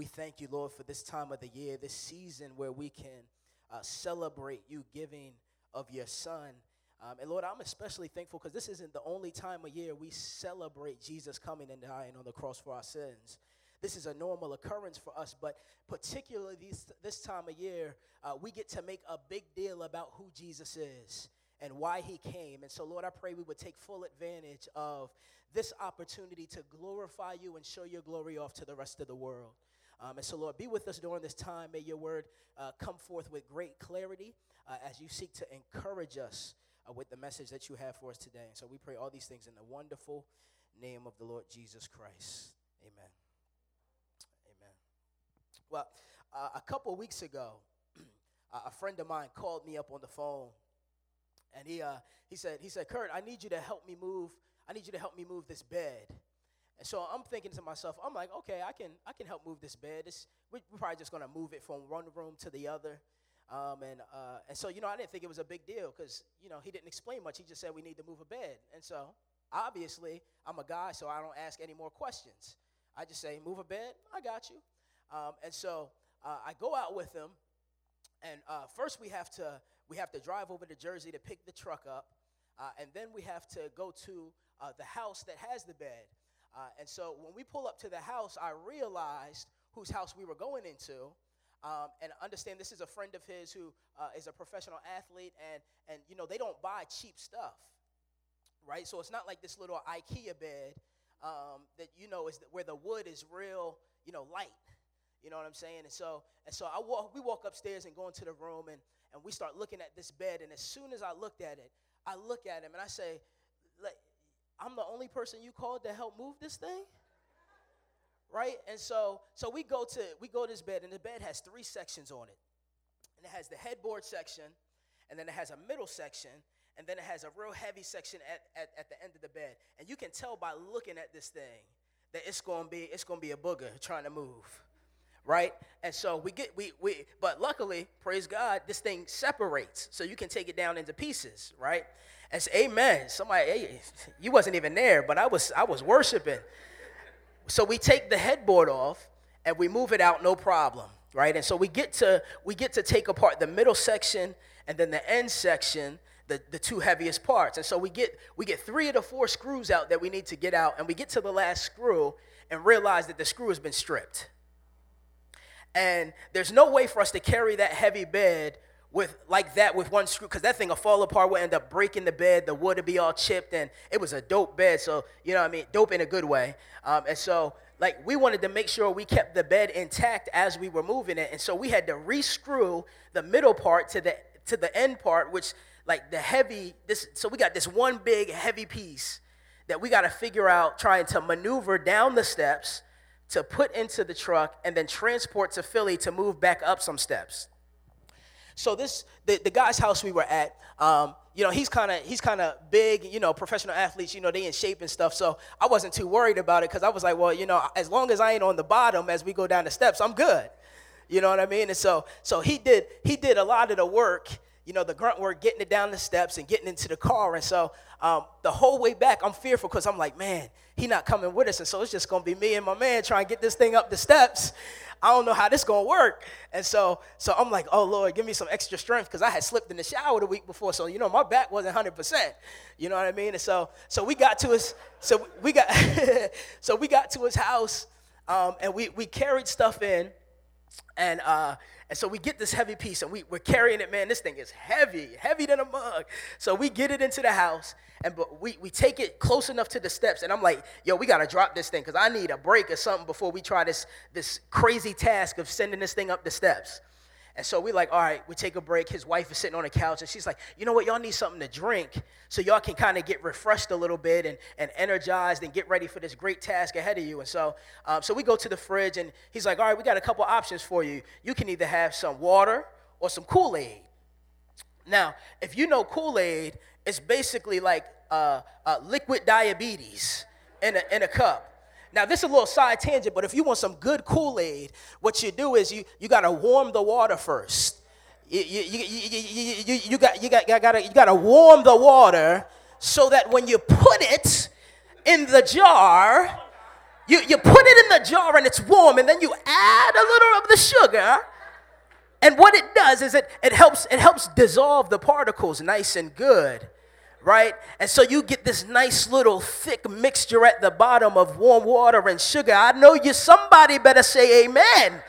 We thank you, Lord, for this time of the year, this season where we can uh, celebrate you giving of your Son. Um, and Lord, I'm especially thankful because this isn't the only time of year we celebrate Jesus coming and dying on the cross for our sins. This is a normal occurrence for us, but particularly this, this time of year, uh, we get to make a big deal about who Jesus is and why he came. And so, Lord, I pray we would take full advantage of this opportunity to glorify you and show your glory off to the rest of the world. Um, and so, Lord, be with us during this time. May your word uh, come forth with great clarity uh, as you seek to encourage us uh, with the message that you have for us today. And so we pray all these things in the wonderful name of the Lord Jesus Christ. Amen. Amen. Well, uh, a couple weeks ago, a friend of mine called me up on the phone and he, uh, he said, he said, Kurt, I need you to help me move. I need you to help me move this bed. And so I'm thinking to myself, I'm like, okay, I can, I can help move this bed. It's, we're probably just gonna move it from one room to the other. Um, and, uh, and so, you know, I didn't think it was a big deal because, you know, he didn't explain much. He just said we need to move a bed. And so, obviously, I'm a guy, so I don't ask any more questions. I just say, move a bed, I got you. Um, and so uh, I go out with him, and uh, first we have to we have to drive over to Jersey to pick the truck up, uh, and then we have to go to uh, the house that has the bed. Uh, and so when we pull up to the house, I realized whose house we were going into. Um, and understand this is a friend of his who uh, is a professional athlete, and, and you know, they don't buy cheap stuff, right? So it's not like this little IKEA bed um, that, you know, is where the wood is real, you know, light. You know what I'm saying? And so, and so I walk, we walk upstairs and go into the room, and, and we start looking at this bed. And as soon as I looked at it, I look at him and I say, I'm the only person you called to help move this thing? Right? And so so we go to we go to this bed, and the bed has three sections on it. And it has the headboard section, and then it has a middle section, and then it has a real heavy section at, at, at the end of the bed. And you can tell by looking at this thing that it's gonna be it's gonna be a booger trying to move right? And so we get we we but luckily, praise God, this thing separates so you can take it down into pieces, right? And say, Amen. Somebody, hey, you wasn't even there, but I was I was worshiping. So we take the headboard off and we move it out, no problem, right? And so we get to we get to take apart the middle section and then the end section, the, the two heaviest parts. And so we get we get three of the four screws out that we need to get out, and we get to the last screw and realize that the screw has been stripped and there's no way for us to carry that heavy bed with like that with one screw because that thing will fall apart we'll end up breaking the bed the wood will be all chipped and it was a dope bed so you know what i mean dope in a good way. Um, and so like we wanted to make sure we kept the bed intact as we were moving it and so we had to rescrew the middle part to the to the end part which like the heavy this so we got this one big heavy piece that we got to figure out trying to maneuver down the steps to put into the truck and then transport to Philly to move back up some steps. So this the, the guy's house we were at, um, you know, he's kind of he's kind of big, you know, professional athletes, you know, they in shape and stuff. So I wasn't too worried about it because I was like, well, you know, as long as I ain't on the bottom as we go down the steps, I'm good. You know what I mean? And so so he did he did a lot of the work, you know, the grunt work, getting it down the steps and getting into the car. And so um, the whole way back, I'm fearful because I'm like, man, he not coming with us, and so it's just gonna be me and my man trying to get this thing up the steps. I don't know how this gonna work, and so so I'm like, oh Lord, give me some extra strength because I had slipped in the shower the week before, so you know my back wasn't 100 percent. You know what I mean? And so so we got to his so we got so we got to his house, um, and we we carried stuff in, and uh, and so we get this heavy piece and we, we're carrying it, man. This thing is heavy, heavy than a mug. So we get it into the house and but we, we take it close enough to the steps. And I'm like, yo, we gotta drop this thing because I need a break or something before we try this, this crazy task of sending this thing up the steps. And so we're like, all right, we take a break. His wife is sitting on the couch, and she's like, you know what, y'all need something to drink so y'all can kind of get refreshed a little bit and, and energized and get ready for this great task ahead of you. And so, um, so we go to the fridge, and he's like, all right, we got a couple options for you. You can either have some water or some Kool Aid. Now, if you know Kool Aid, it's basically like uh, uh, liquid diabetes in a, in a cup. Now, this is a little side tangent, but if you want some good Kool Aid, what you do is you, you got to warm the water first. You, you, you, you, you, got, you, got, you, got you got to warm the water so that when you put it in the jar, You, you put it in the jar and it's warm, and then you add a little of the sugar. And what it does is it, it helps it helps dissolve the particles nice and good right? And so you get this nice little thick mixture at the bottom of warm water and sugar. I know you somebody better say amen.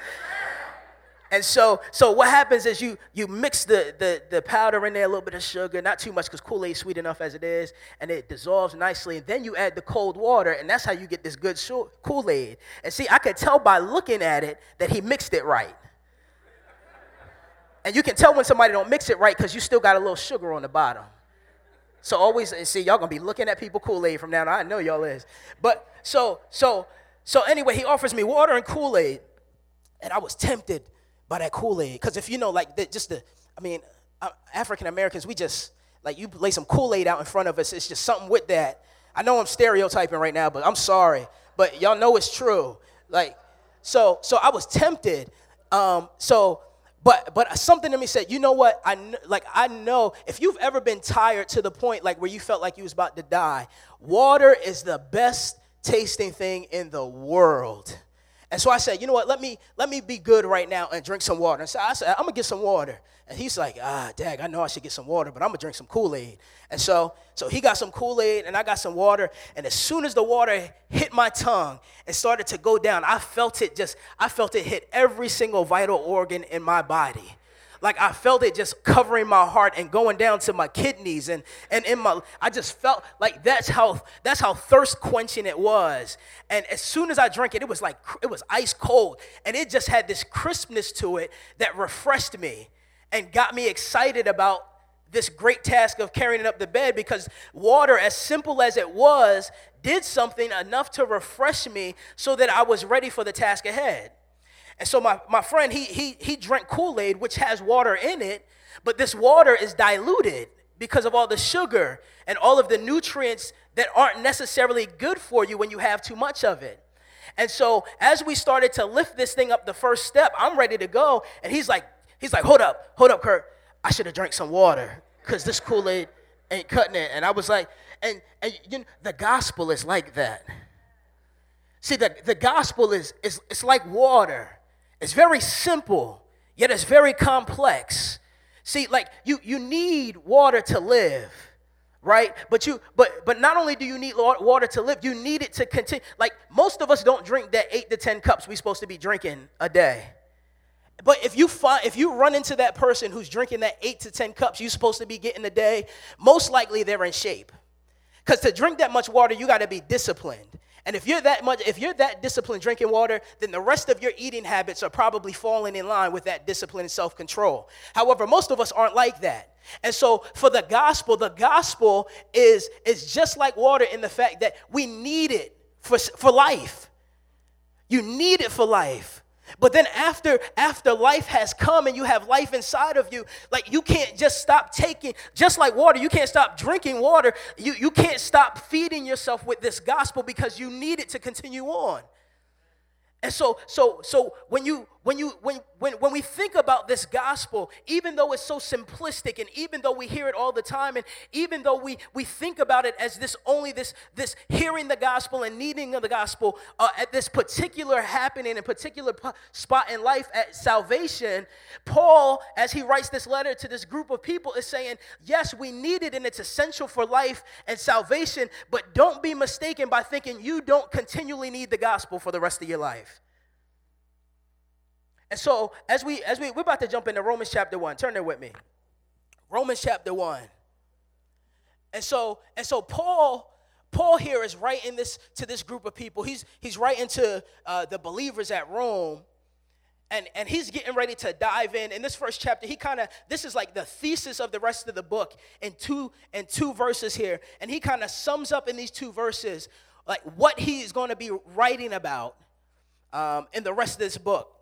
And so, so what happens is you you mix the, the, the powder in there, a little bit of sugar, not too much because Kool-Aid sweet enough as it is, and it dissolves nicely. And then you add the cold water, and that's how you get this good Kool-Aid. And see, I could tell by looking at it that he mixed it right. And you can tell when somebody don't mix it right because you still got a little sugar on the bottom. So always see y'all gonna be looking at people Kool-Aid from now on. I know y'all is. But so so so anyway, he offers me water and Kool-Aid, and I was tempted by that Kool-Aid because if you know like the, just the I mean uh, African Americans we just like you lay some Kool-Aid out in front of us. It's just something with that. I know I'm stereotyping right now, but I'm sorry. But y'all know it's true. Like so so I was tempted. Um, so but but something to me said, you know what? I like I know if you've ever been tired to the point like where you felt like you was about to die, water is the best tasting thing in the world. And so I said, you know what? Let me let me be good right now and drink some water. And so I said, I'm gonna get some water. And he's like, ah, dag, I know I should get some water, but I'm gonna drink some Kool-Aid. And so so he got some Kool-Aid and I got some water. And as soon as the water hit my tongue and started to go down, I felt it just, I felt it hit every single vital organ in my body like I felt it just covering my heart and going down to my kidneys and and in my I just felt like that's how that's how thirst quenching it was. And as soon as I drank it, it was like it was ice cold and it just had this crispness to it that refreshed me and got me excited about this great task of carrying it up the bed because water, as simple as it was, did something enough to refresh me so that I was ready for the task ahead. And so my, my friend, he, he, he drank Kool-Aid, which has water in it, but this water is diluted because of all the sugar and all of the nutrients that aren't necessarily good for you when you have too much of it. And so as we started to lift this thing up the first step, I'm ready to go. And he's like, he's like, hold up, hold up, Kurt. I should have drank some water because this Kool-Aid ain't cutting it. And I was like, and, and you know, the gospel is like that. See, the, the gospel is, is it's like water. It's very simple, yet it's very complex. See, like you you need water to live, right? But you but but not only do you need water to live, you need it to continue. Like most of us don't drink that 8 to 10 cups we're supposed to be drinking a day. But if you find if you run into that person who's drinking that 8 to 10 cups you're supposed to be getting a day, most likely they're in shape. Cuz to drink that much water, you got to be disciplined. And if you're that much, if you're that disciplined drinking water, then the rest of your eating habits are probably falling in line with that discipline and self-control. However, most of us aren't like that. And so for the gospel, the gospel is, is just like water in the fact that we need it for, for life. You need it for life. But then after after life has come and you have life inside of you, like you can't just stop taking, just like water, you can't stop drinking water. You, you can't stop feeding yourself with this gospel because you need it to continue on. And so, so, so when you when you when when when we think about this gospel even though it's so simplistic and even though we hear it all the time and even though we we think about it as this only this this hearing the gospel and needing of the gospel uh, at this particular happening and particular p- spot in life at salvation paul as he writes this letter to this group of people is saying yes we need it and it's essential for life and salvation but don't be mistaken by thinking you don't continually need the gospel for the rest of your life and so as we as we we're about to jump into Romans chapter 1. Turn there with me. Romans chapter 1. And so and so Paul Paul here is writing this to this group of people. He's he's writing to uh, the believers at Rome. And, and he's getting ready to dive in in this first chapter he kind of this is like the thesis of the rest of the book in two in two verses here and he kind of sums up in these two verses like what he's going to be writing about um, in the rest of this book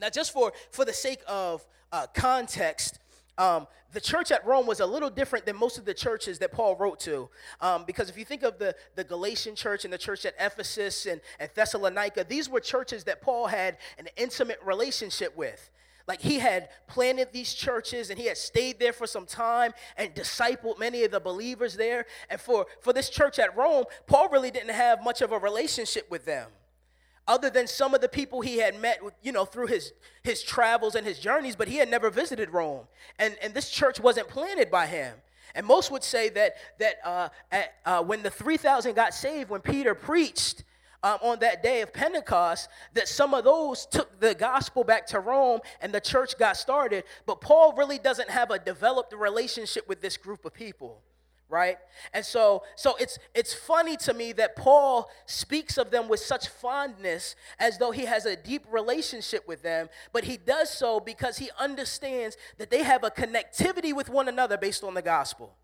now, just for, for the sake of uh, context, um, the church at Rome was a little different than most of the churches that Paul wrote to. Um, because if you think of the, the Galatian church and the church at Ephesus and, and Thessalonica, these were churches that Paul had an intimate relationship with. Like he had planted these churches and he had stayed there for some time and discipled many of the believers there. And for, for this church at Rome, Paul really didn't have much of a relationship with them. Other than some of the people he had met, you know, through his, his travels and his journeys, but he had never visited Rome. And, and this church wasn't planted by him. And most would say that, that uh, at, uh, when the 3,000 got saved, when Peter preached, um, on that day of Pentecost that some of those took the gospel back to Rome and the church got started. But Paul really doesn't have a developed relationship with this group of people right? And so so it's it's funny to me that paul speaks of them with such fondness as though he has a deep relationship with them but he does so because he understands that they have a connectivity with one another based on the gospel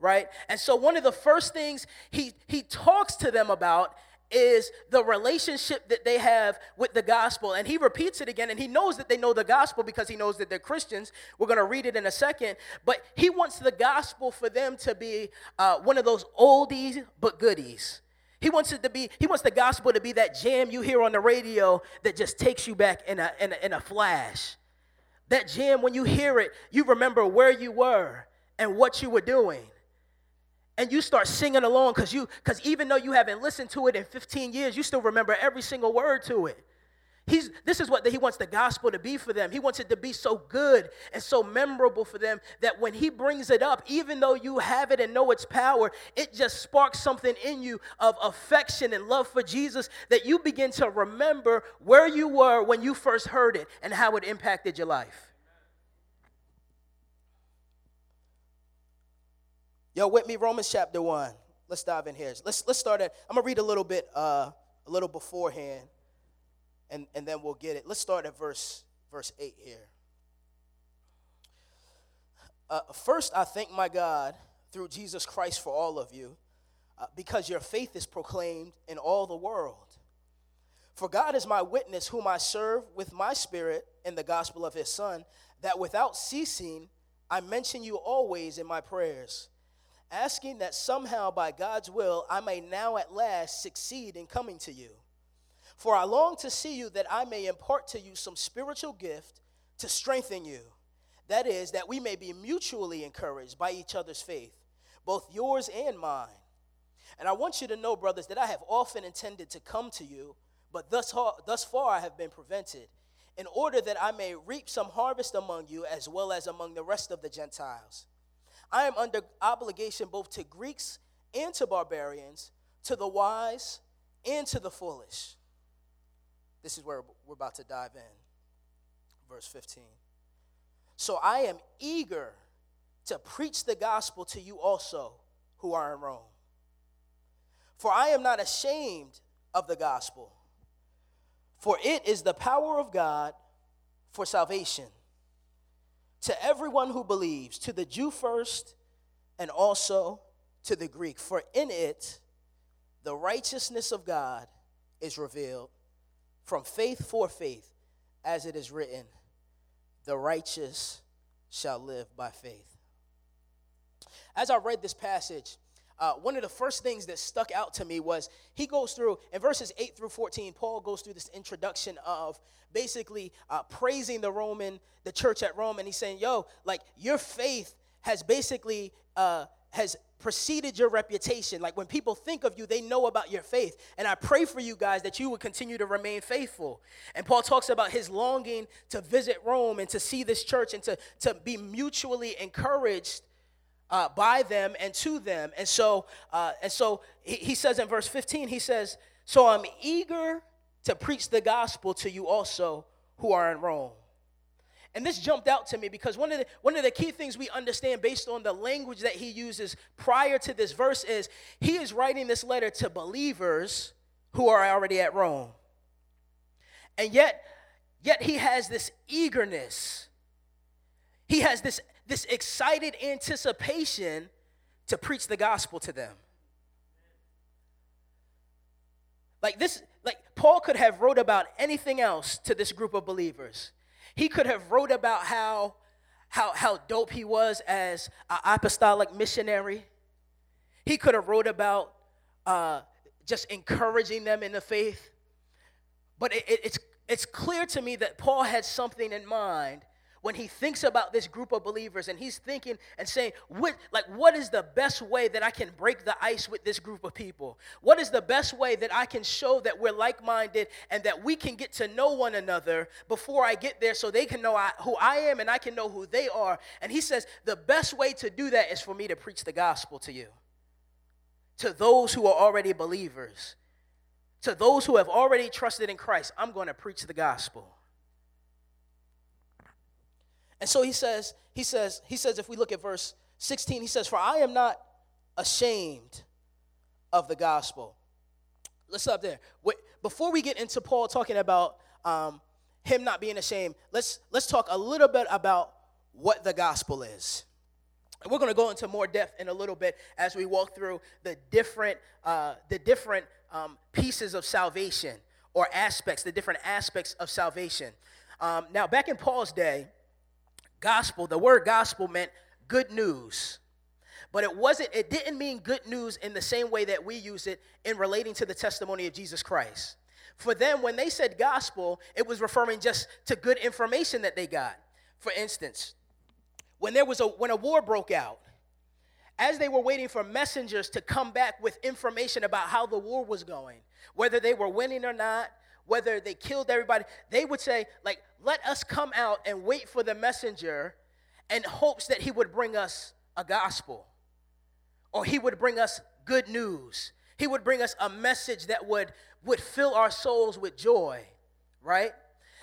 right? And so one of the first things he he talks to them about is the relationship that they have with the gospel. And he repeats it again, and he knows that they know the gospel because he knows that they're Christians. We're going to read it in a second. But he wants the gospel for them to be uh, one of those oldies but goodies. He wants it to be, he wants the gospel to be that jam you hear on the radio that just takes you back in a, in a, in a flash. That jam, when you hear it, you remember where you were and what you were doing and you start singing along because you because even though you haven't listened to it in 15 years you still remember every single word to it. He's this is what he wants the gospel to be for them. He wants it to be so good and so memorable for them that when he brings it up even though you have it and know its power it just sparks something in you of affection and love for jesus that you begin to remember where you were when you first heard it and how it impacted your life Yo, with me, Romans chapter 1. Let's dive in here. Let's, let's start at, I'm going to read a little bit, uh, a little beforehand, and, and then we'll get it. Let's start at verse, verse 8 here. Uh, first, I thank my God through Jesus Christ for all of you, uh, because your faith is proclaimed in all the world. For God is my witness, whom I serve with my spirit in the gospel of his Son, that without ceasing I mention you always in my prayers asking that somehow by God's will I may now at last succeed in coming to you. For I long to see you that I may impart to you some spiritual gift to strengthen you. That is, that we may be mutually encouraged by each other's faith, both yours and mine. And I want you to know, brothers, that I have often intended to come to you, but thus far, thus far I have been prevented, in order that I may reap some harvest among you as well as among the rest of the Gentiles. I am under obligation both to Greeks and to barbarians, to the wise and to the foolish. This is where we're about to dive in. Verse 15. So I am eager to preach the gospel to you also who are in Rome. For I am not ashamed of the gospel, for it is the power of God for salvation to everyone who believes, to the Jew first, and also to the Greek. For in it, the righteousness of God is revealed from faith for faith, as it is written, the righteous shall live by faith. As I read this passage, uh, one of the first things that stuck out to me was he goes through, in verses 8 through 14, Paul goes through this introduction of basically uh, praising the Roman, the church at Rome, and he's saying, yo, like your faith has basically, uh, has preceded your reputation. Like when people think of you, they know about your faith. And I pray for you guys that you would continue to remain faithful. And Paul talks about his longing to visit Rome and to see this church and to, to be mutually encouraged uh, by them and to them. And so, uh, and so he, he says in verse 15, he says, So I'm eager to preach the gospel to you also who are in Rome. And this jumped out to me because one of the one of the key things we understand based on the language that he uses prior to this verse is he is writing this letter to believers who are already at Rome. And yet yet he has this eagerness. He has this this excited anticipation to preach the gospel to them. Like this, like Paul could have wrote about anything else to this group of believers. He could have wrote about how how how dope he was as an apostolic missionary. He could have wrote about uh, just encouraging them in the faith. But it, it, it's it's clear clear to me that Paul had something in mind when he thinks about this group of believers and he's thinking and saying what like what is the best way that i can break the ice with this group of people? What is the best way that i can show that we're like-minded and that we can get to know one another before i get there so they can know I, who i am and i can know who they are? And he says the best way to do that is for me to preach the gospel to you to those who are already believers to those who have already trusted in christ. I'm going to preach the gospel and so he says, he says, he says, if we look at verse 16, he says, For I am not ashamed of the gospel. Let's stop there. Wait, before we get into Paul talking about um, him not being ashamed, let's let's talk a little bit about what the gospel is. And we're going to go into more depth in a little bit as we walk through the different uh, the different um, pieces of salvation or aspects, the different aspects of salvation. Um, now, back in Paul's day, Gospel, the word gospel meant good news. But it wasn't, it didn't mean good news in the same way that we use it in relating to the testimony of Jesus Christ. For them, when they said gospel, it was referring just to good information that they got. For instance, when there was a when a war broke out, as they were waiting for messengers to come back with information about how the war was going, whether they were winning or not, whether they killed everybody, they would say, like, let us come out and wait for the messenger in hopes that he would bring us a gospel or he would bring us good news. He would bring us a message that would, would fill our souls with joy, right?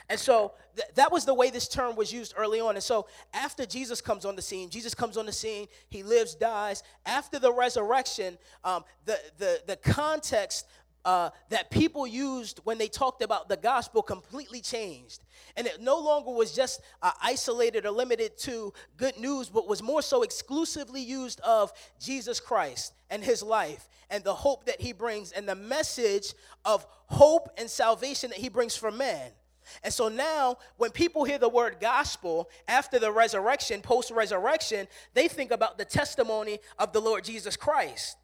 And so th- that was the way this term was used early on. And so after Jesus comes on the scene, Jesus comes on the scene, he lives, dies. After the resurrection, um, the, the, the context uh, that people used when they talked about the gospel completely changed. And it no longer was just uh, isolated or limited to good news, but was more so exclusively used of Jesus Christ and his life and the hope that he brings and the message of hope and salvation that he brings for man. And so now, when people hear the word gospel after the resurrection, post resurrection, they think about the testimony of the Lord Jesus Christ.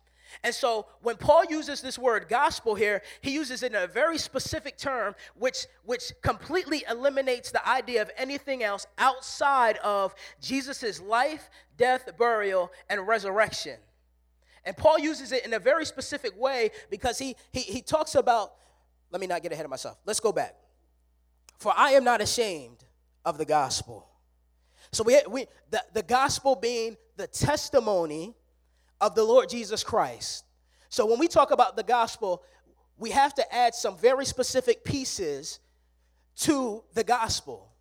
And so when Paul uses this word gospel here, he uses it in a very specific term which which completely eliminates the idea of anything else outside of Jesus' life, death, burial, and resurrection. And Paul uses it in a very specific way because he he, he talks about let me not get ahead of myself. Let's go back. For I am not ashamed of the gospel. So we, we the, the gospel being the testimony of the Lord Jesus Christ. So when we talk about the gospel, we have to add some very specific pieces to the gospel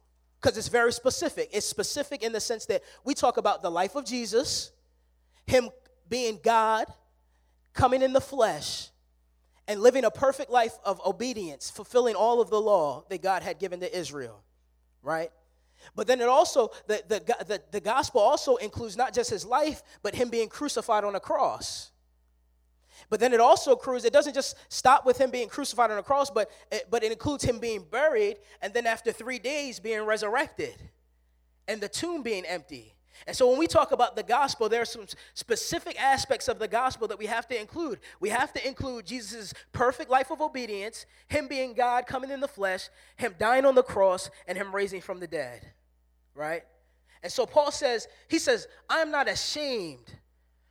because it's very specific. It's specific in the sense that we talk about the life of Jesus, Him being God, coming in the flesh, and living a perfect life of obedience, fulfilling all of the law that God had given to Israel, right? But then it also, the, the, the, the gospel also includes not just his life, but him being crucified on a cross. But then it also includes, it doesn't just stop with him being crucified on a cross, but it, but it includes him being buried and then after three days being resurrected and the tomb being empty. And so when we talk about the gospel, there are some specific aspects of the gospel that we have to include. We have to include Jesus' perfect life of obedience, him being God coming in the flesh, him dying on the cross, and him raising from the dead. Right? And so Paul says, he says, I am not ashamed,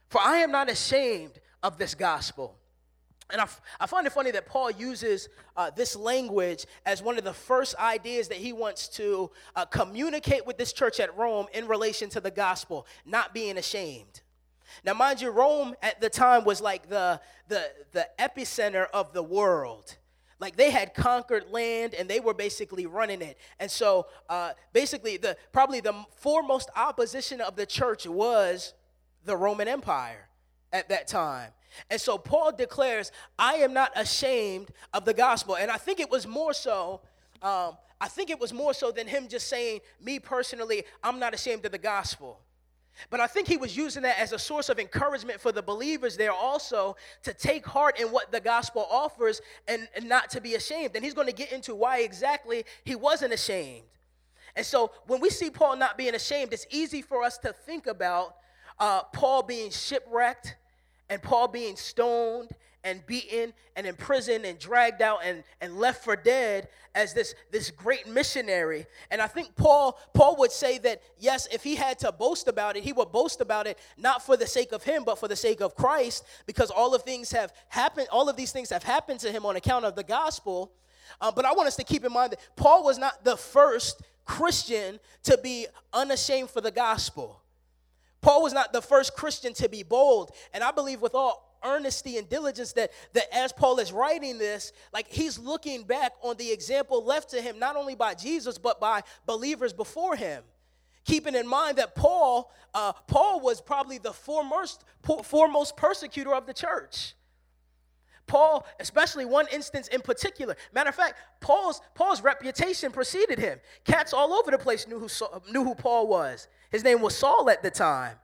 for I am not ashamed of this gospel. And I, find it funny that Paul uses uh, this language as one of the first ideas that he wants to uh, communicate with this church at Rome in relation to the gospel, not being ashamed. Now, mind you, Rome at the time was like the, the, the epicenter of the world. Like they had conquered land and they were basically running it. And so, uh, basically, the probably the foremost opposition of the church was the Roman Empire at that time. And so Paul declares, I am not ashamed of the gospel. And I think it was more so, um, I think it was more so than him just saying, me personally, I'm not ashamed of the gospel. But I think he was using that as a source of encouragement for the believers there also to take heart in what the gospel offers and, and not to be ashamed. And he's going to get into why exactly he wasn't ashamed. And so when we see Paul not being ashamed, it's easy for us to think about uh, Paul being shipwrecked and Paul being stoned and beaten and imprisoned and dragged out and, and left for dead as this, this great missionary. And I think Paul, Paul would say that, yes, if he had to boast about it, he would boast about it not for the sake of him, but for the sake of Christ, because all of things have happened, all of these things have happened to him on account of the gospel. Uh, but I want us to keep in mind that Paul was not the first Christian to be unashamed for the gospel. Paul was not the first Christian to be bold. And I believe with all earnesty and diligence that, that as Paul is writing this, like he's looking back on the example left to him, not only by Jesus, but by believers before him. Keeping in mind that Paul, uh, Paul was probably the foremost, foremost persecutor of the church. Paul, especially one instance in particular. Matter of fact, Paul's Paul's reputation preceded him. Cats all over the place knew who knew who Paul was. His name was Saul at the time.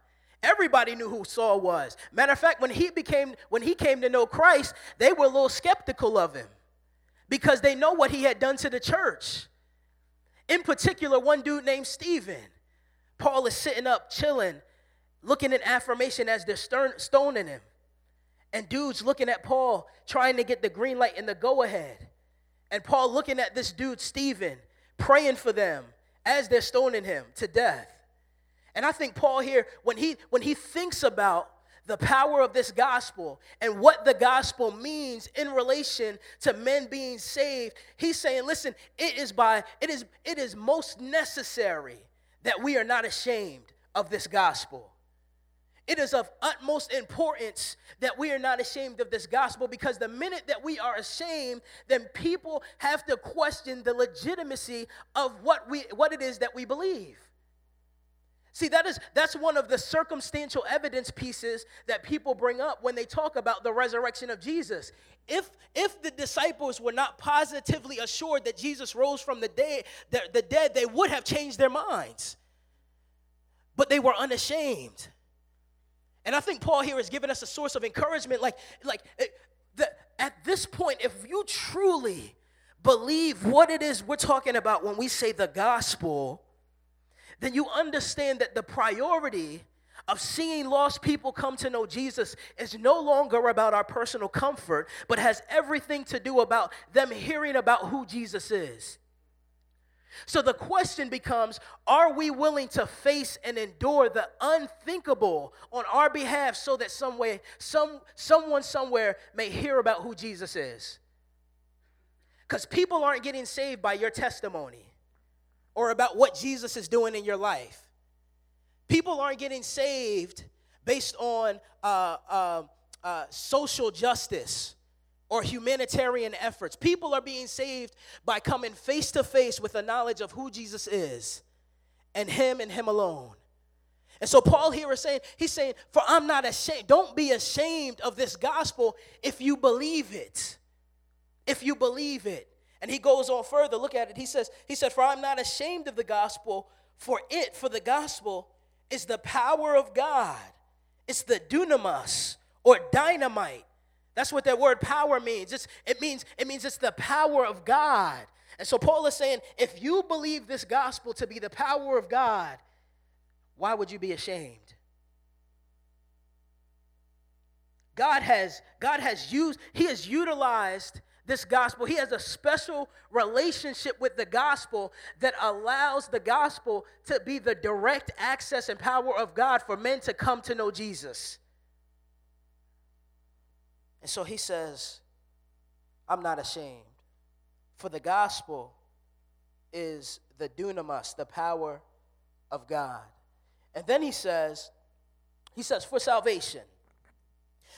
Everybody knew who Saul was. Matter of fact, when he became when he came to know Christ, they were a little skeptical of him because they know what he had done to the church. In particular, one dude named Stephen. Paul is sitting up, chilling, looking in affirmation as they're stoning him. And dudes looking at Paul, trying to get the green light and the go ahead. And Paul looking at this dude, Stephen, praying for them as they're stoning him to death. And I think Paul here, when he when he thinks about the power of this gospel and what the gospel means in relation to men being saved, he's saying, listen, it is by it is it is most necessary that we are not ashamed of this gospel. It is of utmost importance that we are not ashamed of this gospel because the minute that we are ashamed, then people have to question the legitimacy of what we what it is that we believe. See, that is that's one of the circumstantial evidence pieces that people bring up when they talk about the resurrection of Jesus. If if the disciples were not positively assured that Jesus rose from the dead, the, the dead, they would have changed their minds. But they were unashamed. And I think Paul here is giving us a source of encouragement. Like, like eh, the, at this point, if you truly believe what it is we're talking about when we say the gospel, then you understand that the priority of seeing lost people come to know Jesus is no longer about our personal comfort, but has everything to do about them hearing about who Jesus is. So the question becomes are we willing to face and endure the unthinkable on our behalf so that some way some someone somewhere may hear about who Jesus is? Cuz people aren't getting saved by your testimony or about what Jesus is doing in your life. People aren't getting saved based on uh, uh, uh, social justice or humanitarian efforts. People are being saved by coming face to face with the knowledge of who Jesus is and Him and Him alone. And so Paul here is saying, he's saying, for I'm not ashamed. Don't be ashamed of this gospel if you believe it. If you believe it. And he goes on further. Look at it. He says, he said, For I'm not ashamed of the gospel, for it, for the gospel, is the power of God. It's the dunamis or dynamite. That's what that word power means. It's, it means it means it's the power of God. And so Paul is saying, if you believe this gospel to be the power of God, why would you be ashamed? God has God has used he has utilized this gospel. He has a special relationship with the gospel that allows the gospel to be the direct access and power of God for men to come to know Jesus. And so he says, I'm not ashamed. For the gospel is the dunamis, the power of God. And then he says, he says, for salvation.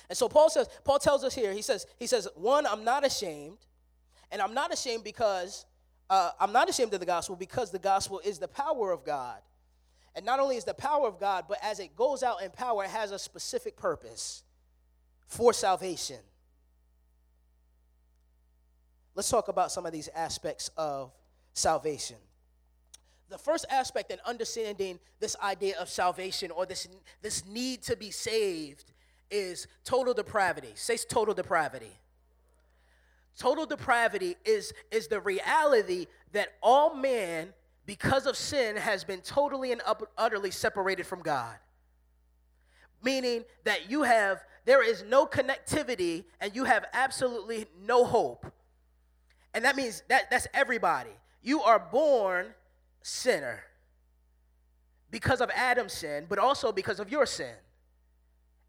And so Paul says, Paul tells us here, he says, he says, one, I'm not ashamed, and I'm not ashamed because uh, I'm not ashamed of the gospel because the gospel is the power of God. And not only is the power of God, but as it goes out in power, it has a specific purpose for salvation. Let's talk about some of these aspects of salvation. The first aspect in understanding this idea of salvation or this, this need to be saved is total depravity. Say total depravity. Total depravity is, is the reality that all man, because of sin, has been totally and utterly separated from God. Meaning that you have, there is no connectivity and you have absolutely no hope. And that means that that's everybody. You are born sinner because of Adam's sin, but also because of your sin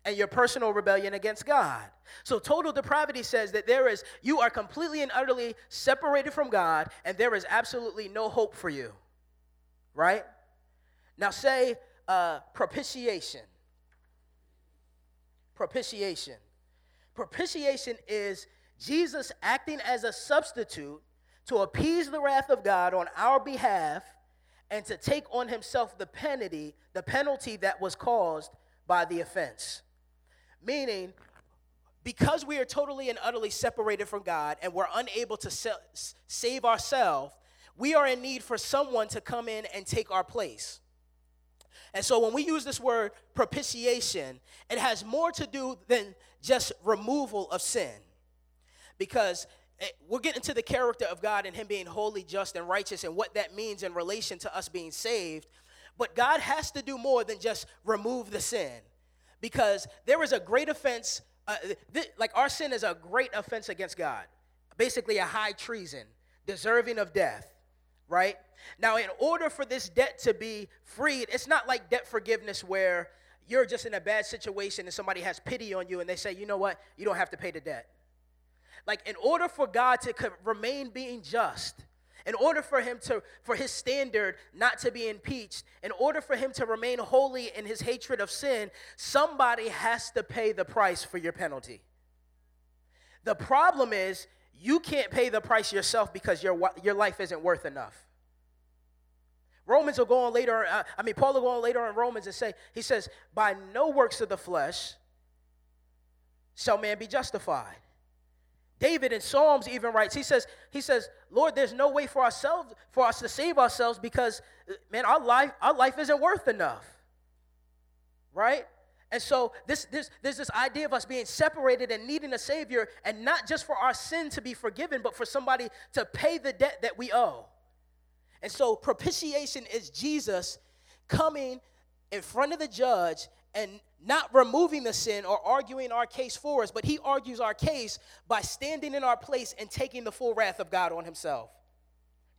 and your personal rebellion against God. So total depravity says that there is you are completely and utterly separated from God and there is absolutely no hope for you. Right? Now say uh, propitiation. Propitiation. Propitiation is Jesus acting as a substitute to appease the wrath of God on our behalf and to take on himself the penalty, the penalty that was caused by the offense. Meaning, because we are totally and utterly separated from God and we're unable to save ourselves, we are in need for someone to come in and take our place. And so when we use this word propitiation, it has more to do than just removal of sin. Because eh, we're getting to the character of God and Him being holy, just, and righteous, and what that means in relation to us being saved. But God has to do more than just remove the sin because there is a great offense. Uh, th- like our sin is a great offense against God, basically a high treason, deserving of death, right? Now, in order for this debt to be freed, it's not like debt forgiveness where you're just in a bad situation and somebody has pity on you and they say, you know what, you don't have to pay the debt. Like, in order for God to co- remain being just, in order for him to for his standard not to be impeached in order for him to remain holy in his hatred of sin somebody has to pay the price for your penalty the problem is you can't pay the price yourself because your your life isn't worth enough Romans will go on later. Uh, I mean, Paul will go on later in Romans and say, he says, by no works of the flesh shall man be justified. David in Psalms even writes, he says, he says, Lord, there's no way for ourselves, for us to save ourselves because, man, our life, our life isn't worth enough. Right? And so this, this, there's this idea of us being separated and needing a Savior, and not just for our sin to be forgiven, but for somebody to pay the debt that we owe. And so propitiation is Jesus coming in front of the judge and not removing the sin or arguing our case for us, but he argues our case by standing in our place and taking the full wrath of God on himself.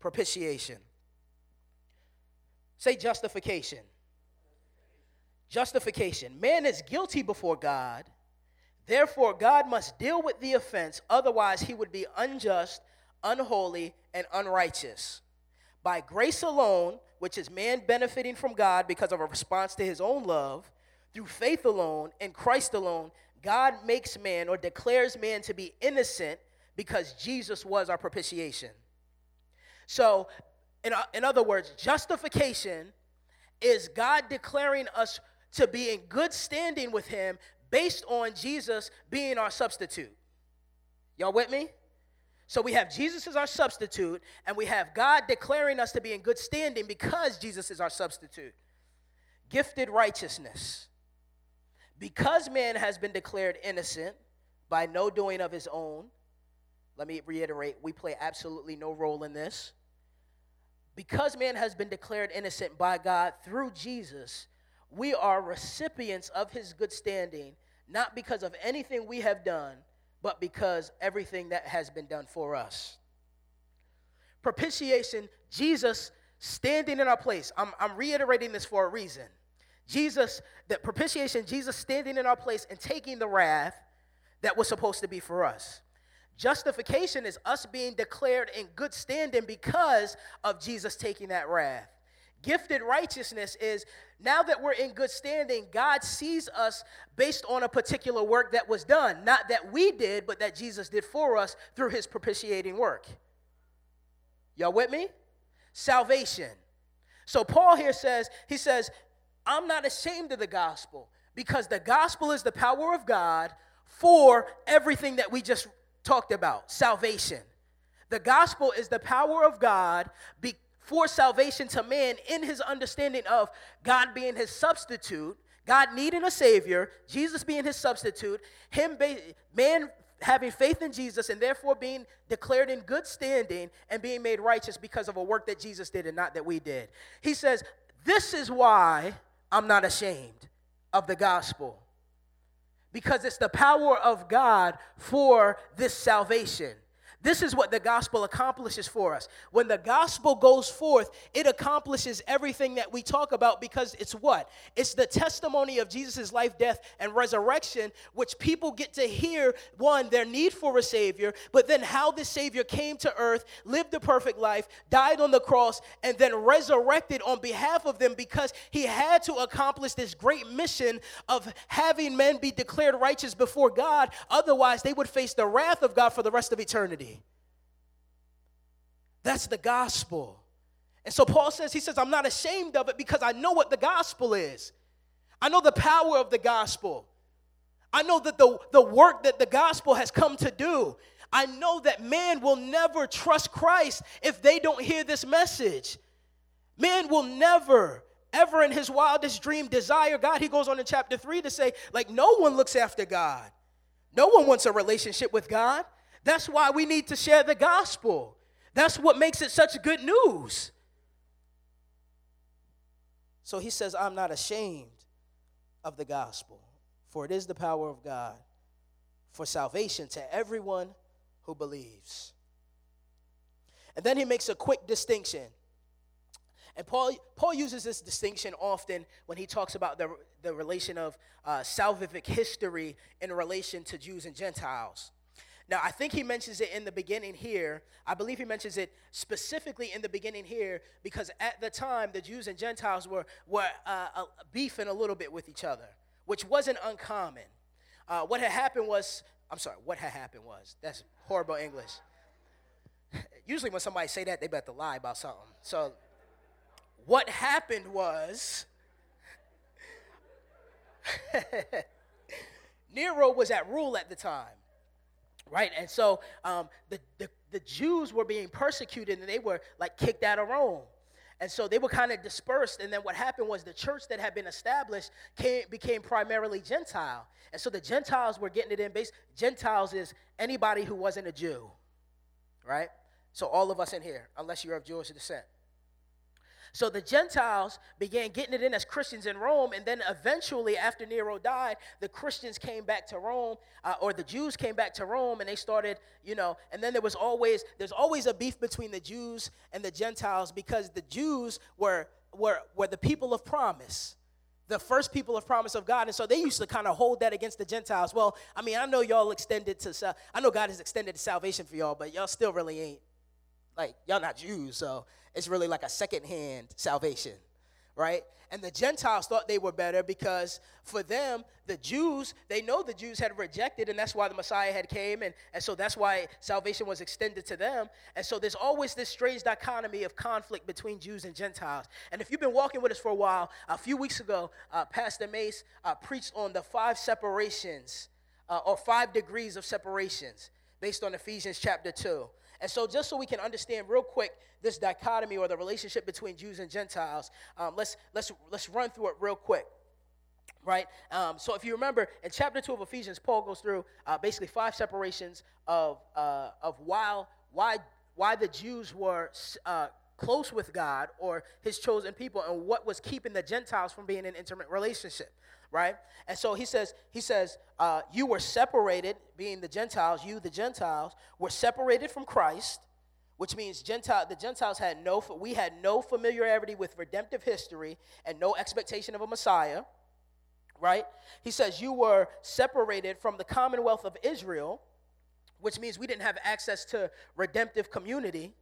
Propitiation. Say justification. Justification. Man is guilty before God. Therefore, God must deal with the offense, otherwise, he would be unjust, unholy, and unrighteous. By grace alone, which is man benefiting from God because of a response to his own love, through faith alone, in Christ alone, God makes man or declares man to be innocent because Jesus was our propitiation. So, in, in other words, justification is God declaring us to be in good standing with Him based on Jesus being our substitute. Y'all with me? So we have Jesus as our substitute, and we have God declaring us to be in good standing because Jesus is our substitute. Gifted righteousness. Because man has been declared innocent by no doing of his own, let me reiterate, we play absolutely no role in this. Because man has been declared innocent by God through Jesus, we are recipients of his good standing, not because of anything we have done, but because everything that has been done for us. Propitiation, Jesus standing in our place. I'm, I'm reiterating this for a reason. Jesus, that propitiation, Jesus standing in our place and taking the wrath that was supposed to be for us. Justification is us being declared in good standing because of Jesus taking that wrath. Gifted righteousness is now that we're in good standing, God sees us based on a particular work that was done. Not that we did, but that Jesus did for us through his propitiating work. Y'all with me? Salvation. So Paul here says, he says, I'm not ashamed of the gospel because the gospel is the power of God for everything that we just talked about salvation. The gospel is the power of God be, for salvation to man in his understanding of God being his substitute, God needing a savior, Jesus being his substitute, him ba- man having faith in Jesus and therefore being declared in good standing and being made righteous because of a work that Jesus did and not that we did. He says, "This is why I'm not ashamed of the gospel. because it's the power of God for this salvation. This is what the gospel accomplishes for us. When the gospel goes forth, it accomplishes everything that we talk about because it's what? It's the testimony of Jesus' life, death, and resurrection, which people get to hear one, their need for a Savior, but then how the Savior came to earth, lived a perfect life, died on the cross, and then resurrected on behalf of them because he had to accomplish this great mission of having men be declared righteous before God. Otherwise, they would face the wrath of God for the rest of eternity. That's the gospel. And so Paul says, he says, I'm not ashamed of it because I know what the gospel is. I know the power of the gospel. I know that the, the work that the gospel has come to do. I know that man will never trust Christ if they don't hear this message. Man will never, ever in his wildest dream desire God. He goes on in chapter 3 to say, like, no one looks after God. No one wants a relationship with God. That's why we need to share the gospel. That's what makes it such good news. So he says, I'm not ashamed of the gospel, for it is the power of God for salvation to everyone who believes. And then he makes a quick distinction. And Paul, Paul uses this distinction often when he talks about the, the relation of uh, salvific history in relation to Jews and Gentiles. Now, I think he mentions it in the beginning here. I believe he mentions it specifically in the beginning here because at the time the Jews and Gentiles were, were uh, uh, beefing a little bit with each other, which wasn't uncommon. Uh, what had happened was, I'm sorry, what had happened was, that's horrible English. Usually when somebody say that, they better lie about something. So what happened was, Nero was at rule at the time right? And so um, the, the, the Jews were being persecuted and they were like kicked out of Rome. And so they were kind of dispersed. And then what happened was the church that had been established came, became primarily Gentile. And so the Gentiles were getting it in base. Gentiles is anybody who wasn't a Jew, right? So all of us in here, unless you're of Jewish descent. So the Gentiles began getting it in as Christians in Rome, and then eventually, after Nero died, the Christians came back to Rome, uh, or the Jews came back to Rome, and they started, you know. And then there was always there's always a beef between the Jews and the Gentiles because the Jews were were were the people of promise the first people of promise of God. And so they used to kind of hold that against the Gentiles. Well, I mean, I know y'all extended to, I know God has extended salvation for y'all, but y'all still really ain't, like, y'all not Jews. So it's really like a secondhand salvation, right? And the Gentiles thought they were better because for them, the Jews, they know the Jews had rejected, and that's why the Messiah had came, and, and so that's why salvation was extended to them. And so there's always this strange dichotomy of conflict between Jews and Gentiles. And if you've been walking with us for a while, a few weeks ago, uh, Pastor Mace uh, preached on the five separations uh, or five degrees of separations based on Ephesians chapter 2. And so, just so we can understand real quick this dichotomy or the relationship between Jews and Gentiles, um, let's, let's, let's run through it real quick. Right? Um, so, if you remember, in chapter 2 of Ephesians, Paul goes through uh, basically five separations of, uh, of why, why, why the Jews were uh, close with God or his chosen people and what was keeping the Gentiles from being in intimate relationship right? And so he says, he says, uh, you were separated, being the Gentiles, you the Gentiles, were separated from Christ, which means Gentile, the Gentiles had no, we had no familiarity with redemptive history and no expectation of a Messiah, right? He says you were separated from the commonwealth of Israel, which means we didn't have access to redemptive community.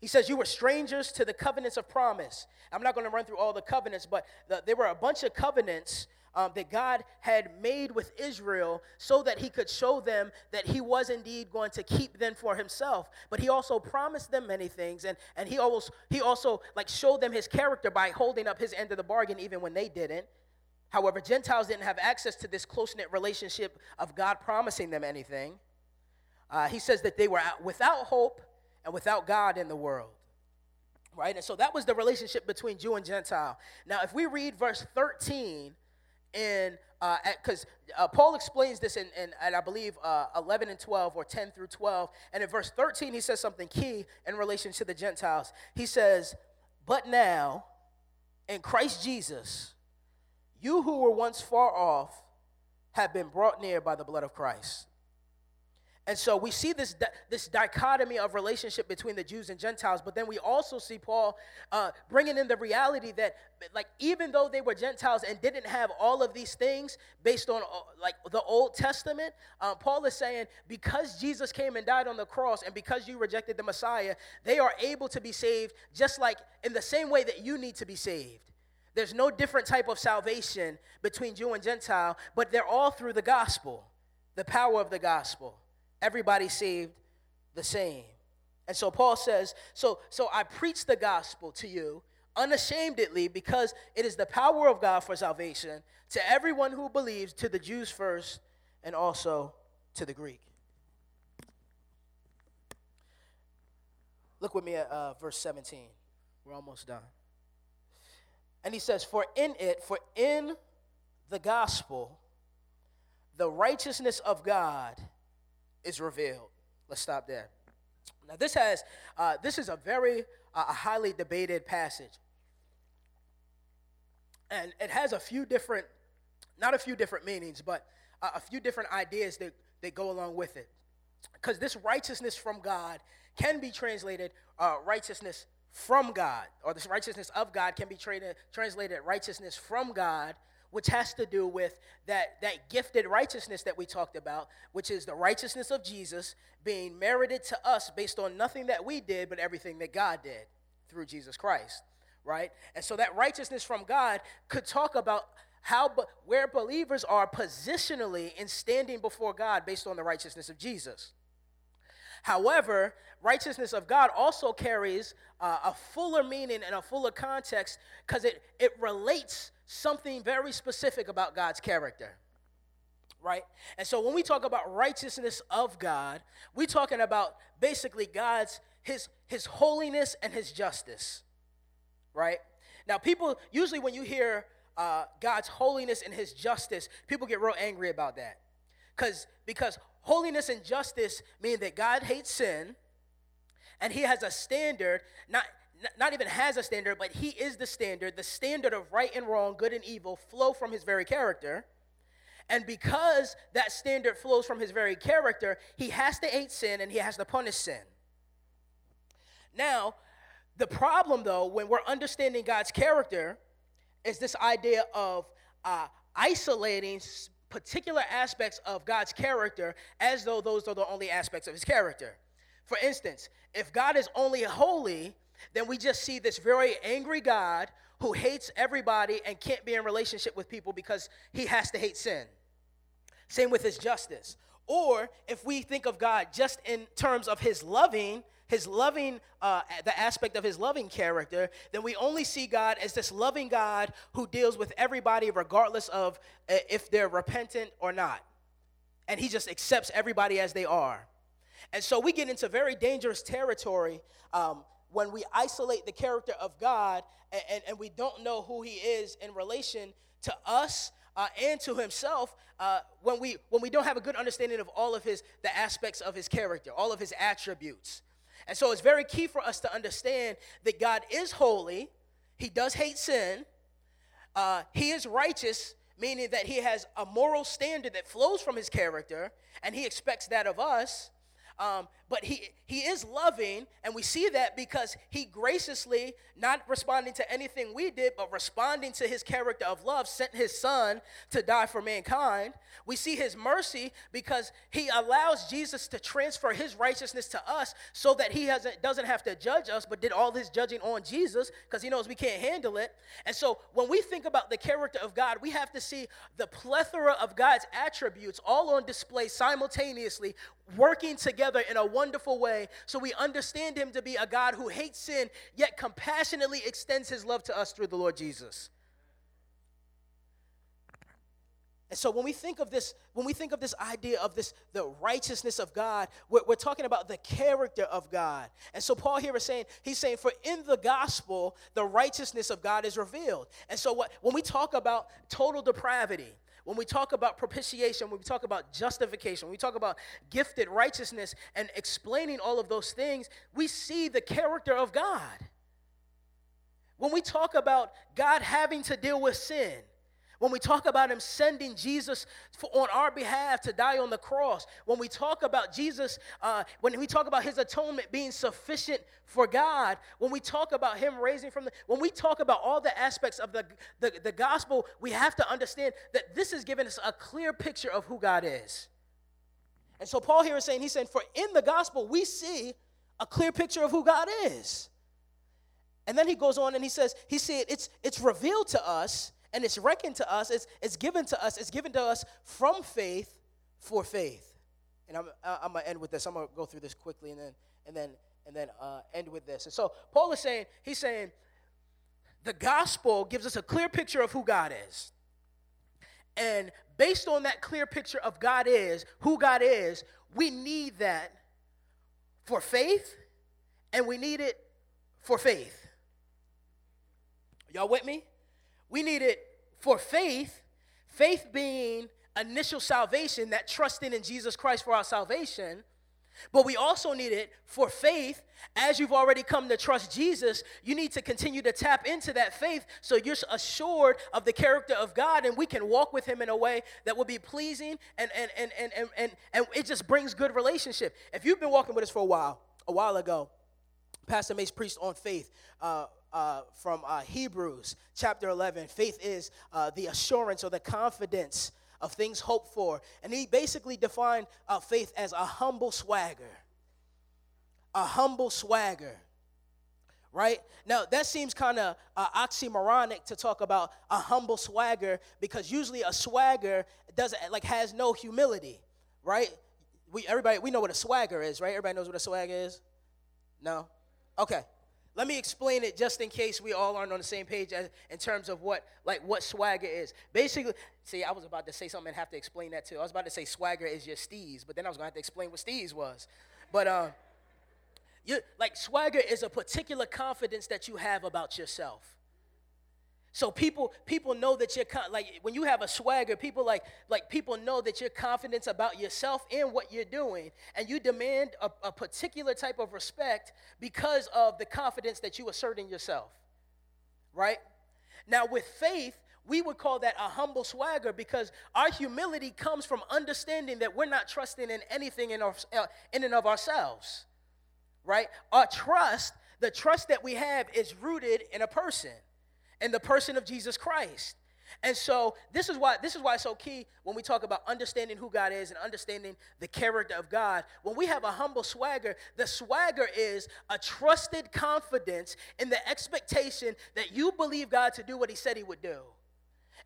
He says, You were strangers to the covenants of promise. I'm not going to run through all the covenants, but the, there were a bunch of covenants um, that God had made with Israel so that he could show them that he was indeed going to keep them for himself. But he also promised them many things, and, and he, always, he also like showed them his character by holding up his end of the bargain even when they didn't. However, Gentiles didn't have access to this close knit relationship of God promising them anything. Uh, he says that they were without hope and without God in the world. Right? And so that was the relationship between Jew and Gentile. Now, if we read verse 13, in because uh, uh, Paul explains this in, in, in I believe uh, 11 and 12 or 10 through 12, and in verse 13 he says something key in relation to the Gentiles. He says, "But now, in Christ Jesus, you who were once far off have been brought near by the blood of Christ. And so we see this, this dichotomy of relationship between the Jews and Gentiles, but then we also see Paul uh, bringing in the reality that, like, even though they were Gentiles and didn't have all of these things based on, uh, like, the Old Testament, uh, Paul is saying because Jesus came and died on the cross and because you rejected the Messiah, they are able to be saved just like in the same way that you need to be saved. There's no different type of salvation between Jew and Gentile, but they're all through the gospel, the power of the gospel everybody saved the same. And so Paul says, so, so I preach the gospel to you unashamedly because it is the power of God for salvation to everyone who believes, to the Jews first, and also to the Greek. Look with me at uh, verse 17. We're almost done. And he says, For in it, for in the gospel, the righteousness of God is revealed. Let's stop there. Now, this has uh, this is a very uh, highly debated passage, and it has a few different, not a few different meanings, but uh, a few different ideas that that go along with it. Because this righteousness from God can be translated uh, righteousness from God, or this righteousness of God can be tra- translated righteousness from God which has to do with that, that gifted righteousness that we talked about, which is the righteousness of Jesus being merited to us based on nothing that we did, but everything that God did through Jesus Christ, right? And so that righteousness from God could talk about how where believers are positionally in standing before God based on the righteousness of Jesus. However, righteousness of God also carries uh, a fuller meaning and a fuller context because it, it relates something very specific about God's character. Right? And so when we talk about righteousness of God, we're talking about basically God's his his holiness and his justice. Right? Now, people usually when you hear uh, God's holiness and his justice, people get real angry about that. Because because holiness and justice mean that God hates sin and he has a standard, not not even has a standard, but he is the standard. The standard of right and wrong, good and evil flow from his very character. And because that standard flows from his very character, he has to hate sin and he has to punish sin. Now, the problem though, when we're understanding God's character, is this idea of uh, isolating particular aspects of God's character as though those are the only aspects of his character. For instance, if God is only holy, then we just see this very angry God who hates everybody and can't be in relationship with people because he has to hate sin. Same with his justice. Or if we think of God just in terms of his loving, his loving, uh, the aspect of his loving character, then we only see God as this loving God who deals with everybody regardless of uh, if they're repentant or not. And he just accepts everybody as they are. And so we get into very dangerous territory um, when we isolate the character of God and, and, and we don't know who he is in relation to us uh, and to himself uh, when we when we don't have a good understanding of all of his the aspects of his character all of his attributes. And so it's very key for us to understand that god is holy he does hate sin uh, he is righteous meaning that he has a moral standard that flows from his character and he expects that of us um, but he, he is loving, and we see that because he graciously, not responding to anything we did, but responding to his character of love, sent his son to die for mankind. We see his mercy because he allows Jesus to transfer his righteousness to us so that he hasn't, doesn't have to judge us, but did all his judging on Jesus because he knows we can't handle it. And so when we think about the character of God, we have to see the plethora of God's attributes all on display simultaneously, working together in a wonderful way so we understand him to be a God who hates sin, yet compassionately extends his love to us through the Lord Jesus. And so when we think of this, when we think of this idea of this, the righteousness of God, we're, we're, talking about the character of God. And so Paul here is saying, he's saying, for in the gospel, the righteousness of God is revealed. And so what, when we talk about total depravity, when we talk about propitiation, when we talk about justification, when we talk about gifted righteousness and explaining all of those things, we see the character of God. When we talk about God having to deal with sin, when we talk about him sending Jesus for, on our behalf to die on the cross, when we talk about Jesus, uh, when we talk about his atonement being sufficient for God, when we talk about him raising from the, when we talk about all the aspects of the, the, the gospel, we have to understand that this is giving us a clear picture of who God is. And so Paul here is saying, he's saying, for in the gospel, we see a clear picture of who God is. And then he goes on and he says, he said, it's, it's revealed to us and it's reckoned to us, it's, it's given to us, it's given to us from faith for faith. And I'm, I'm going to end with this. I'm going to go through this quickly and then, and then, and then uh, end with this. And so Paul is saying, he's saying, the gospel gives us a clear picture of who God is. And based on that clear picture of God is, who God is, we need that for faith and we need it for faith. Y'all with me? We need it for faith, faith being initial salvation, that trusting in Jesus Christ for our salvation. But we also need it for faith. As you've already come to trust Jesus, you need to continue to tap into that faith so you're assured of the character of God and we can walk with Him in a way that will be pleasing and, and, and, and, and, and, and it just brings good relationship. If you've been walking with us for a while, a while ago, Pastor Mace preached on faith. Uh, uh, from uh, Hebrews chapter 11. Faith is uh, the assurance or the confidence of things hoped for. And he basically defined uh, faith as a humble swagger. A humble swagger. Right? Now, that seems kind of uh, oxymoronic to talk about a humble swagger because usually a swagger doesn't, like, has no humility. Right? We, everybody, we know what a swagger is, right? Everybody knows what a swagger is? No? Okay. Let me explain it just in case we all aren't on the same page as, in terms of what like what swagger is. Basically, see, I was about to say something and have to explain that too. I was about to say swagger is your steez, but then I was gonna have to explain what steez was. But um, you like swagger is a particular confidence that you have about yourself. So people people know that you're like when you have a swagger, people like like people know that you're confident about yourself and what you're doing, and you demand a, a particular type of respect because of the confidence that you assert in yourself. Right? Now with faith, we would call that a humble swagger because our humility comes from understanding that we're not trusting in anything in, our, uh, in and of ourselves. Right? Our trust, the trust that we have, is rooted in a person in the person of Jesus Christ. And so this is why this is why it's so key when we talk about understanding who God is and understanding the character of God. When we have a humble swagger, the swagger is a trusted confidence in the expectation that you believe God to do what he said he would do.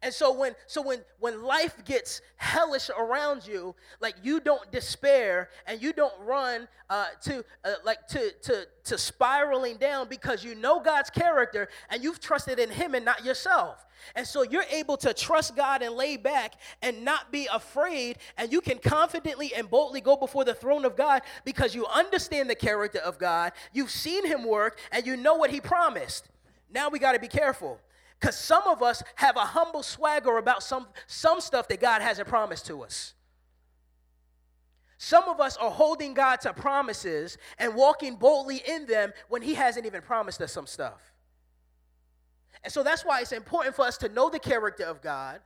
And so when so when when life gets hellish around you, like you don't despair and you don't run uh, to uh, like to to to spiraling down because you know God's character and you've trusted in Him and not yourself. And so you're able to trust God and lay back and not be afraid, and you can confidently and boldly go before the throne of God because you understand the character of God, you've seen Him work, and you know what He promised. Now we got to be careful because some of us have a humble swagger about some, some stuff that God hasn't promised to us. Some of us are holding God to promises and walking boldly in them when He hasn't even promised us some stuff. And so that's why it's important for us to know the character of God,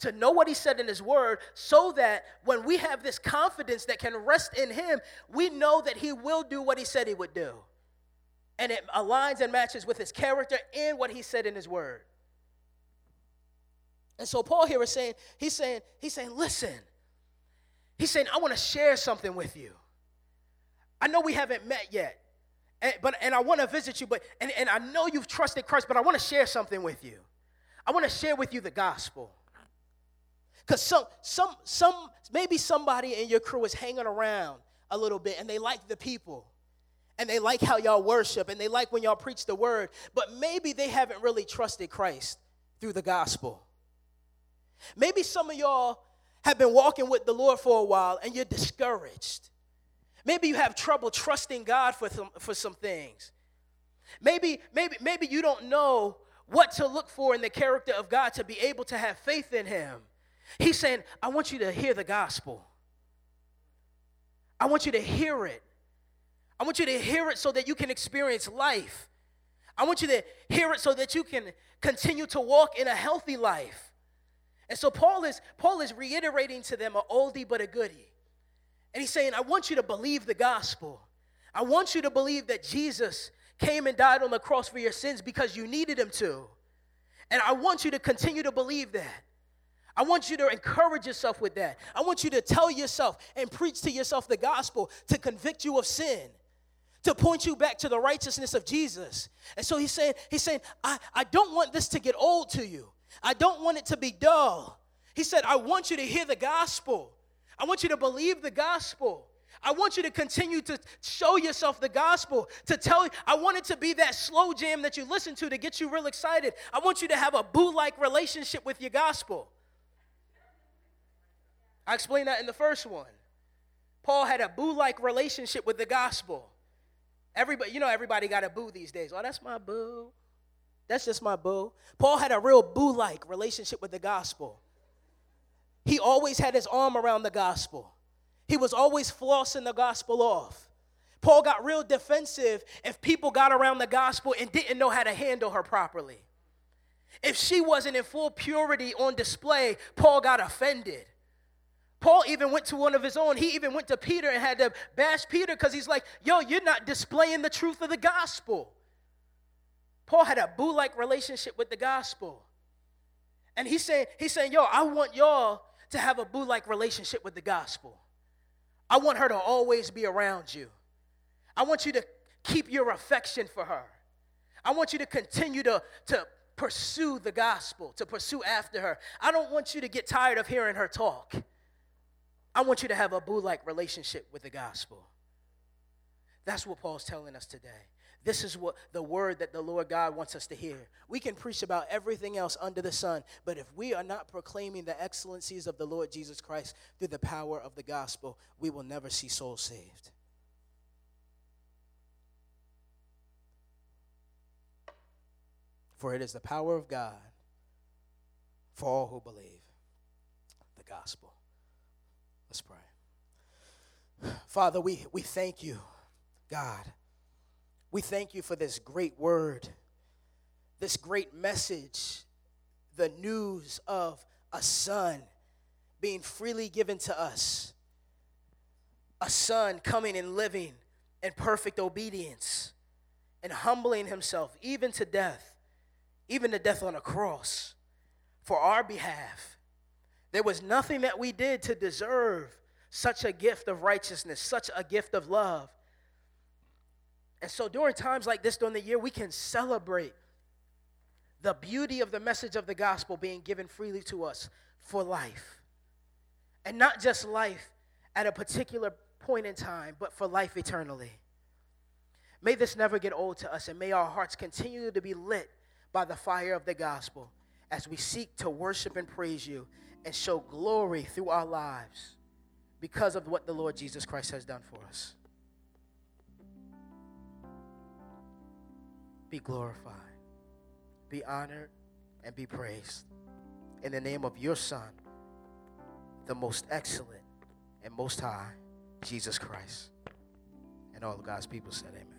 to know what He said in His Word, so that when we have this confidence that can rest in Him, we know that He will do what He said He would do and it aligns and matches with his character and what he said in his word. And so Paul here is saying, he's saying, he's saying, listen. He's saying, I want to share something with you. I know we haven't met yet. And, but and I want to visit you, but and, and I know you've trusted Christ, but I want to share something with you. I want to share with you the gospel. Because some some some maybe somebody in your crew is hanging around a little bit and they like the people and they like how y'all worship and they like when y'all preach the word, but maybe they haven't really trusted Christ through the gospel. Maybe some of y'all have been walking with the Lord for a while and you're discouraged. Maybe you have trouble trusting God for some, for some things. Maybe, maybe, maybe you don't know what to look for in the character of God to be able to have faith in Him. He's saying, I want you to hear the gospel. I want you to hear it. I want you to hear it so that you can experience life. I want you to hear it so that you can continue to walk in a healthy life. And so Paul is Paul is reiterating to them a oldie but a goodie. And he's saying, I want you to believe the gospel. I want you to believe that Jesus came and died on the cross for your sins because you needed him to. And I want you to continue to believe that. I want you to encourage yourself with that. I want you to tell yourself and preach to yourself the gospel to convict you of sin, to point you back to the righteousness of Jesus. And so he's saying, he's saying, I, I don't want this to get old to you. I don't want it to be dull. He said, I want you to hear the gospel. I want you to believe the gospel. I want you to continue to show yourself the gospel, to tell you, I want it to be that slow jam that you listen to to get you real excited. I want you to have a boo like relationship with your gospel. I explained that in the first one. Paul had a boo like relationship with the gospel. Everybody, you know, everybody got a boo these days. Oh, that's my boo. That's just my boo. Paul had a real boo like relationship with the gospel. He always had his arm around the gospel. He was always flossing the gospel off. Paul got real defensive if people got around the gospel and didn't know how to handle her properly. If she wasn't in full purity on display, Paul got offended. Paul even went to one of his own. He even went to Peter and had to bash Peter because he's like, yo, you're not displaying the truth of the gospel. Paul had a boo like relationship with the gospel. And he's saying, he's saying, yo, I want y'all to have a boo like relationship with the gospel. I want her to always be around you. I want you to keep your affection for her. I want you to continue to, to pursue the gospel, to pursue after her. I don't want you to get tired of hearing her talk. I want you to have a boo like relationship with the gospel. That's what Paul's telling us today. This is what the word that the Lord God wants us to hear. We can preach about everything else under the sun, but if we are not proclaiming the excellencies of the Lord Jesus Christ through the power of the gospel, we will never see souls saved. For it is the power of God for all who believe the gospel. Let's pray. Father, we, we thank you, God we thank you for this great word, this great message, the news of a son being freely given to us, a son coming and living in perfect obedience and humbling himself even to death, even to death on a cross for our behalf. There was nothing that we did to deserve such a gift of righteousness, such a gift of love. And so during times like this during the year, we can celebrate the beauty of the message of the gospel being given freely to us for life. And not just life at a particular point in time, but for life eternally. May this never get old to us, and may our hearts continue to be lit by the fire of the gospel as we seek to worship and praise you and show glory through our lives because of what the Lord Jesus Christ has done for us. be glorified, be honored, and be praised. In the name of your Son, the most excellent and most high, Jesus Christ. And all of God's people said, Amen.